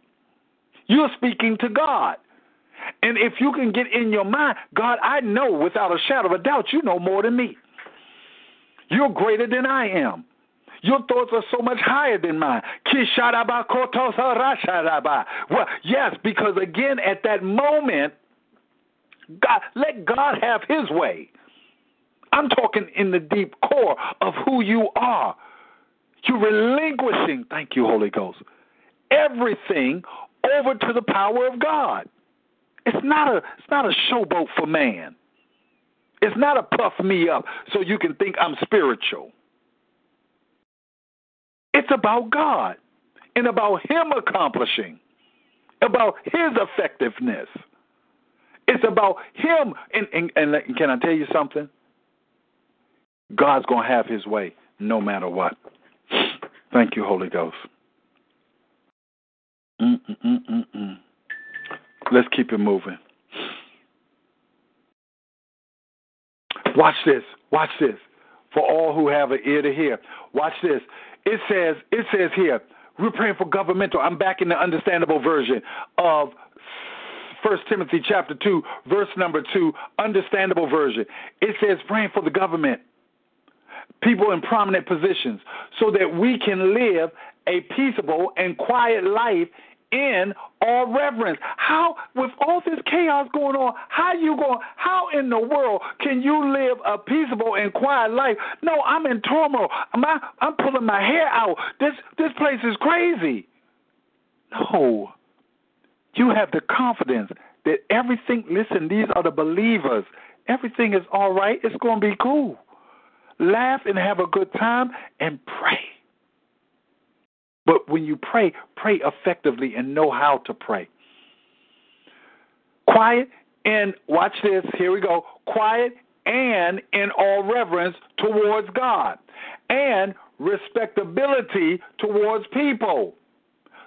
You're speaking to God. And if you can get in your mind, God, I know without a shadow of a doubt, you know more than me. You're greater than I am. Your thoughts are so much higher than mine. Well, yes, because again, at that moment, God, let God have His way. I'm talking in the deep core of who you are. You're relinquishing, thank you, Holy Ghost, everything over to the power of God. It's not a it's not a showboat for man. It's not a puff me up so you can think I'm spiritual. It's about God and about Him accomplishing, about His effectiveness. It's about Him. And, and, and can I tell you something? God's going to have His way no matter what. Thank you, Holy Ghost. Mm-mm-mm-mm. Let's keep it moving. Watch this. Watch this. For all who have an ear to hear. Watch this. It says, it says here, we're praying for governmental. I'm back in the understandable version of First Timothy chapter two, verse number two, understandable version. It says praying for the government, people in prominent positions, so that we can live a peaceable and quiet life in all reverence. How, with all this chaos going on, how you going? How in the world can you live a peaceable and quiet life? No, I'm in turmoil. I'm, I'm pulling my hair out. This this place is crazy. No, you have the confidence that everything. Listen, these are the believers. Everything is all right. It's going to be cool. Laugh and have a good time and pray. But when you pray, pray effectively and know how to pray. Quiet and watch this. Here we go. Quiet and in all reverence towards God and respectability towards people.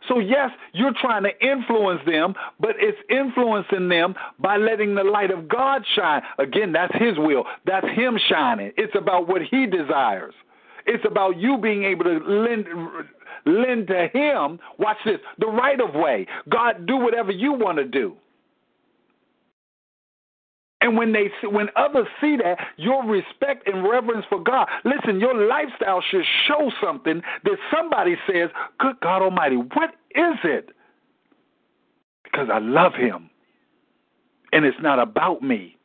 So, yes, you're trying to influence them, but it's influencing them by letting the light of God shine. Again, that's His will. That's Him shining. It's about what He desires. It's about you being able to lend, lend to him, watch this, the right of way. God, do whatever you want to do. And when they when others see that, your respect and reverence for God, listen, your lifestyle should show something that somebody says, Good God Almighty, what is it? Because I love him. And it's not about me.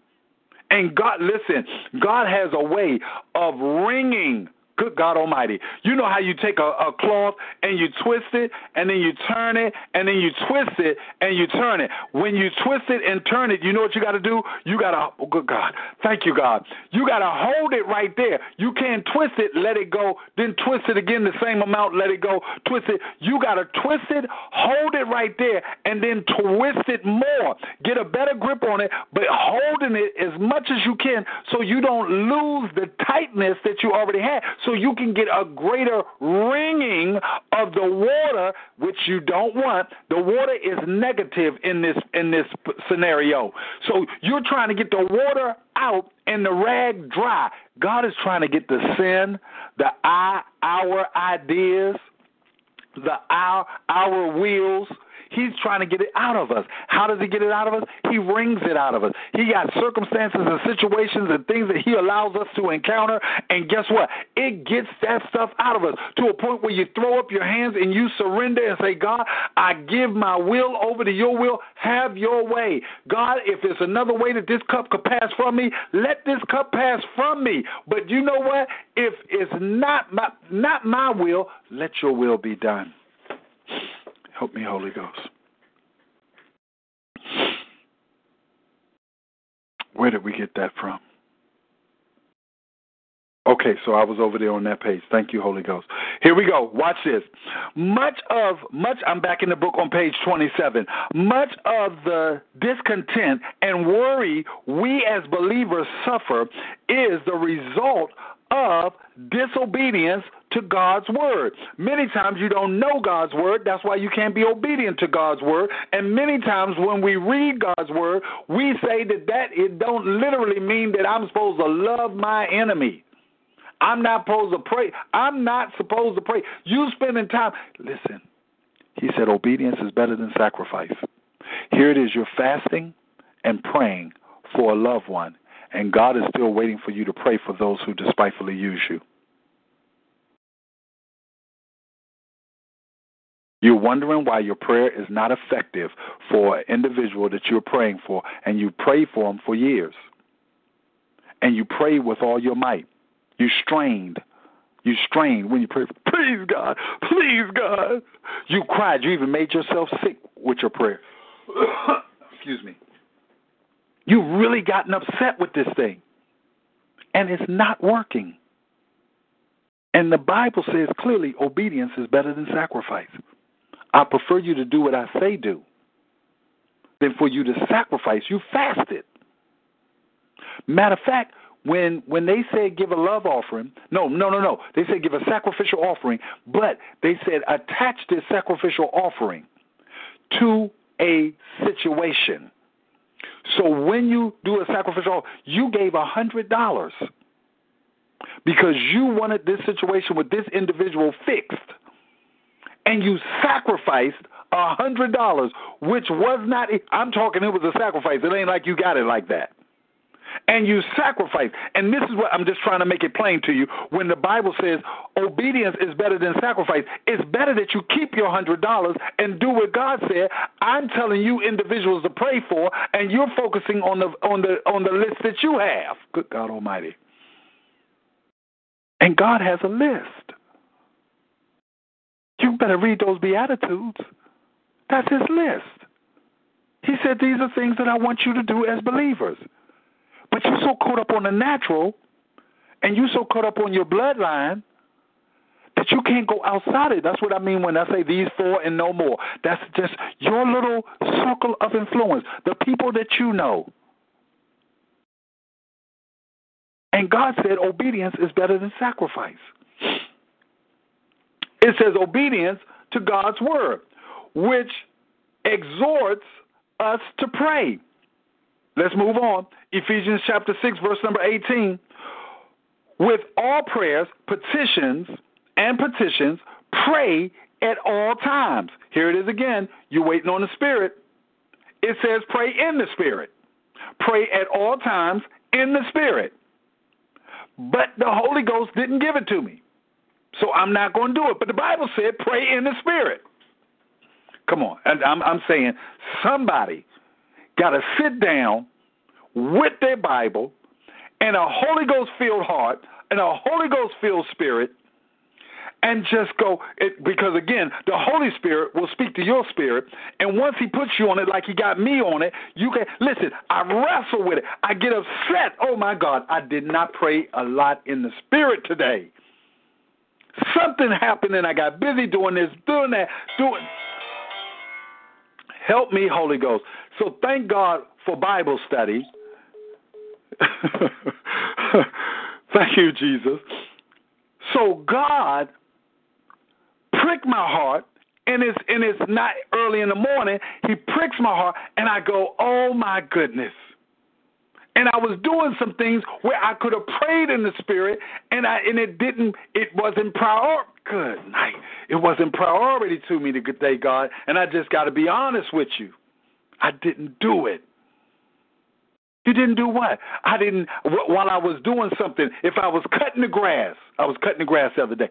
And God, listen, God has a way of wringing Good God Almighty. You know how you take a, a cloth and you twist it and then you turn it and then you twist it and you turn it. When you twist it and turn it, you know what you got to do? You got to, oh, good God, thank you, God. You got to hold it right there. You can't twist it, let it go, then twist it again the same amount, let it go, twist it. You got to twist it, hold it right there, and then twist it more. Get a better grip on it, but holding it as much as you can so you don't lose the tightness that you already had, so you can get a greater wringing of the water, which you don't want. The water is negative in this in this scenario. So you're trying to get the water out and the rag dry. God is trying to get the sin, the I, our ideas, the our, our wheels, He's trying to get it out of us. How does he get it out of us? He wrings it out of us. He got circumstances and situations and things that he allows us to encounter. And guess what? It gets that stuff out of us to a point where you throw up your hands and you surrender and say, God, I give my will over to your will. Have your way. God, if there's another way that this cup could pass from me, let this cup pass from me. But you know what? If it's not my not my will, let your will be done. Help me, Holy Ghost. Where did we get that from? Okay, so I was over there on that page. Thank you, Holy Ghost. Here we go. Watch this. Much of much I'm back in the book on page 27. Much of the discontent and worry we as believers suffer is the result of disobedience to God's word. Many times you don't know God's word, that's why you can't be obedient to God's word. And many times when we read God's word, we say that that it don't literally mean that I'm supposed to love my enemy. I'm not supposed to pray. I'm not supposed to pray. You spending time. Listen, he said obedience is better than sacrifice. Here it is you're fasting and praying for a loved one, and God is still waiting for you to pray for those who despitefully use you. You're wondering why your prayer is not effective for an individual that you're praying for, and you pray for them for years. And you pray with all your might. You strained. You strained when you pray. Please, God. Please, God. You cried. You even made yourself sick with your prayer. *coughs* Excuse me. You've really gotten upset with this thing. And it's not working. And the Bible says clearly obedience is better than sacrifice. I prefer you to do what I say do than for you to sacrifice. You fasted. Matter of fact, when when they said give a love offering, no, no, no, no. They said give a sacrificial offering, but they said attach this sacrificial offering to a situation. So when you do a sacrificial, you gave a hundred dollars because you wanted this situation with this individual fixed and you sacrificed a hundred dollars, which was not. I'm talking. It was a sacrifice. It ain't like you got it like that. And you sacrifice. And this is what I'm just trying to make it plain to you. When the Bible says obedience is better than sacrifice, it's better that you keep your hundred dollars and do what God said. I'm telling you individuals to pray for, and you're focusing on the on the on the list that you have. Good God Almighty. And God has a list. You better read those Beatitudes. That's his list. He said, These are things that I want you to do as believers. But you're so caught up on the natural and you're so caught up on your bloodline that you can't go outside it. That's what I mean when I say these four and no more. That's just your little circle of influence, the people that you know. And God said obedience is better than sacrifice. It says obedience to God's word, which exhorts us to pray. Let's move on. Ephesians chapter 6, verse number 18. With all prayers, petitions, and petitions, pray at all times. Here it is again. You're waiting on the Spirit. It says pray in the Spirit. Pray at all times in the Spirit. But the Holy Ghost didn't give it to me. So I'm not going to do it. But the Bible said pray in the Spirit. Come on. I'm, I'm saying somebody got to sit down with their Bible and a Holy Ghost filled heart and a Holy Ghost filled spirit and just go it, because again the holy spirit will speak to your spirit and once he puts you on it like he got me on it you can listen i wrestle with it. I get upset. Oh my god i did not pray a lot in the spirit today. Something happened and i got busy doing this doing that doing help me holy ghost so thank god for bible study *laughs* thank you jesus so god prick my heart, and it's and it's not early in the morning. He pricks my heart, and I go, "Oh my goodness." And I was doing some things where I could have prayed in the spirit, and I and it didn't. It wasn't prior. Good night. It wasn't priority to me to day, God. And I just got to be honest with you. I didn't do it. You didn't do what? I didn't. While I was doing something, if I was cutting the grass, I was cutting the grass the other day.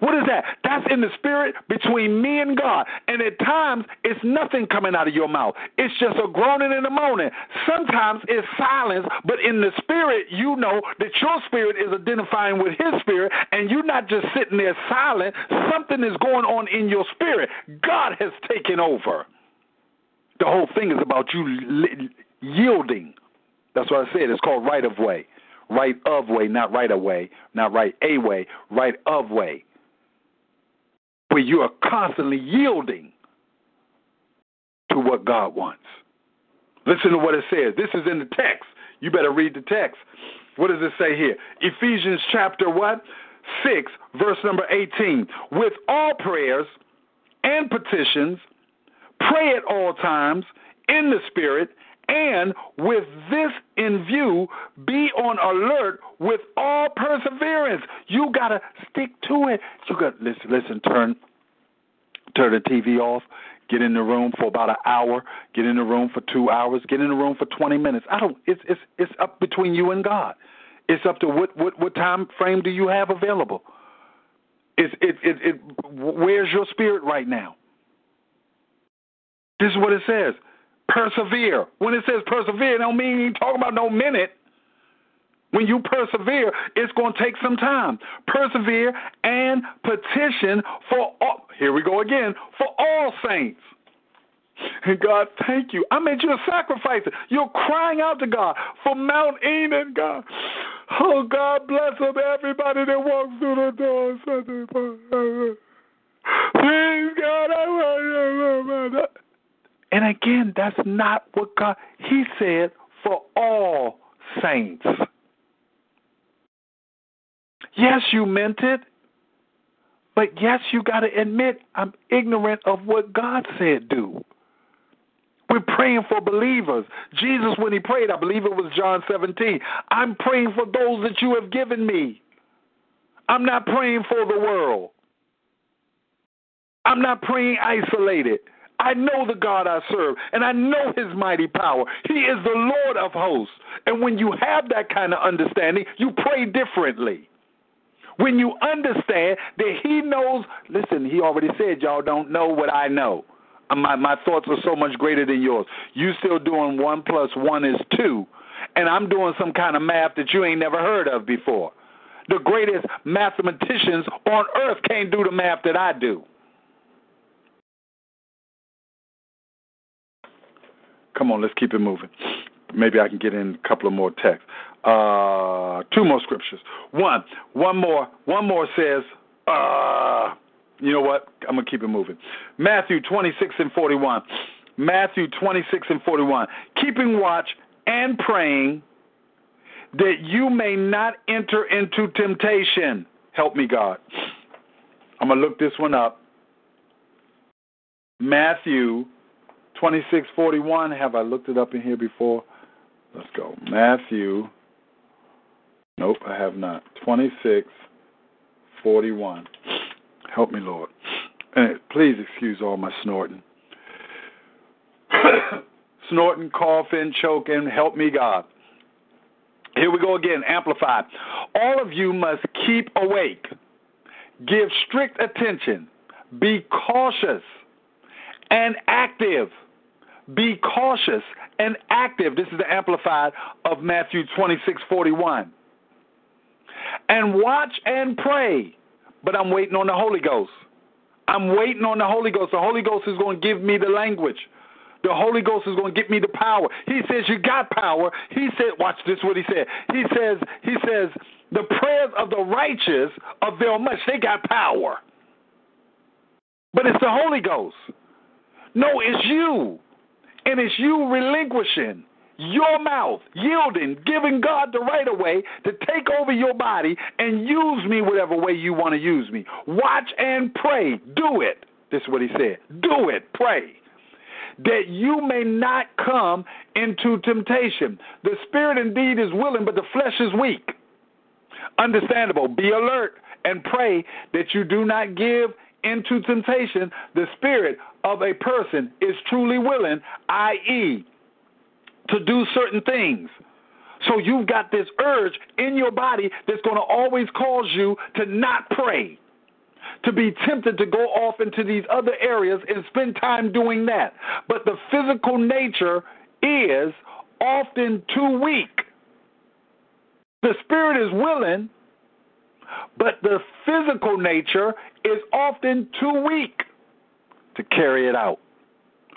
What is that? That's in the spirit between me and God. And at times, it's nothing coming out of your mouth. It's just a groaning and a moaning. Sometimes it's silence, but in the spirit, you know that your spirit is identifying with His spirit, and you're not just sitting there silent. Something is going on in your spirit. God has taken over. The whole thing is about you yielding. That's what I said. It's called right of way. Right of way, not right away, not right a way, right of way. Where you are constantly yielding to what God wants. Listen to what it says. This is in the text. You better read the text. What does it say here? Ephesians chapter what? 6, verse number 18. With all prayers and petitions Pray at all times in the Spirit, and with this in view, be on alert with all perseverance. You gotta stick to it. You got to listen, listen, turn turn the TV off, get in the room for about an hour, get in the room for two hours, get in the room for twenty minutes. I don't it's it's it's up between you and God. It's up to what what what time frame do you have available? It's it it, it where's your spirit right now? This is what it says. Persevere. When it says persevere, it don't mean you talking about no minute. When you persevere, it's going to take some time. Persevere and petition for all. Here we go again. For all saints. And God, thank you. I made you a sacrifice. You're crying out to God for Mount Enon, God. Oh, God bless them, everybody that walks through the door Please, God, I want you. And again, that's not what God, He said for all saints. Yes, you meant it. But yes, you got to admit, I'm ignorant of what God said do. We're praying for believers. Jesus, when he prayed, I believe it was John 17, I'm praying for those that you have given me. I'm not praying for the world. I'm not praying isolated. I know the God I serve, and I know his mighty power. He is the Lord of hosts. And when you have that kind of understanding, you pray differently. When you understand that he knows, listen, he already said y'all don't know what I know. My, my thoughts are so much greater than yours. You still doing one plus one is two, and I'm doing some kind of math that you ain't never heard of before. The greatest mathematicians on earth can't do the math that I do. Come on, let's keep it moving. Maybe I can get in a couple of more texts. Uh, two more scriptures. One, one more, one more says, uh, you know what? I'm gonna keep it moving. Matthew 26 and 41. Matthew 26 and 41. Keeping watch and praying that you may not enter into temptation. Help me, God. I'm gonna look this one up. Matthew 2641. Have I looked it up in here before? Let's go. Matthew. Nope, I have not. 2641. Help me, Lord. And please excuse all my snorting. *coughs* snorting, coughing, choking. Help me, God. Here we go again, amplified. All of you must keep awake, give strict attention, be cautious and active be cautious and active. This is the amplified of Matthew 26 41. And watch and pray. But I'm waiting on the Holy Ghost. I'm waiting on the Holy Ghost. The Holy Ghost is going to give me the language. The Holy Ghost is going to give me the power. He says, You got power. He said, Watch this, what he said. He says, He says, the prayers of the righteous avail much. They got power. But it's the Holy Ghost. No, it's you. And it's you relinquishing your mouth, yielding, giving God the right of way to take over your body and use me whatever way you want to use me. Watch and pray. Do it. This is what he said. Do it. Pray. That you may not come into temptation. The spirit indeed is willing, but the flesh is weak. Understandable. Be alert and pray that you do not give into temptation. The spirit of a person is truly willing, i.e., to do certain things. So you've got this urge in your body that's going to always cause you to not pray, to be tempted to go off into these other areas and spend time doing that. But the physical nature is often too weak. The spirit is willing, but the physical nature is often too weak to carry it out.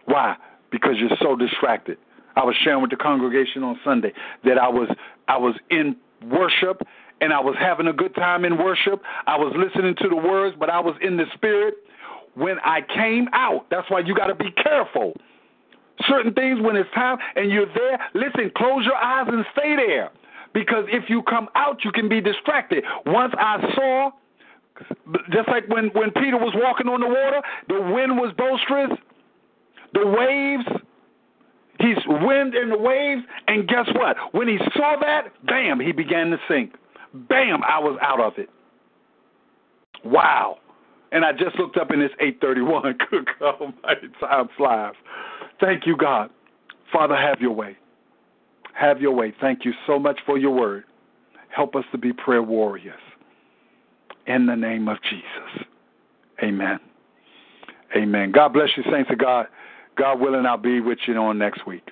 Why? Because you're so distracted. I was sharing with the congregation on Sunday that I was I was in worship and I was having a good time in worship. I was listening to the words, but I was in the spirit. When I came out, that's why you got to be careful. Certain things when it's time and you're there, listen, close your eyes and stay there. Because if you come out, you can be distracted. Once I saw, just like when, when Peter was walking on the water, the wind was boisterous, the waves He's wind in the waves, and guess what? When he saw that, bam, he began to sink. Bam, I was out of it. Wow. And I just looked up and it's 831. *laughs* Good God almighty, time flies. Thank you, God. Father, have your way. Have your way. Thank you so much for your word. Help us to be prayer warriors. In the name of Jesus. Amen. Amen. God bless you, saints of God. God willing, I'll be with you on next week.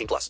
18 plus.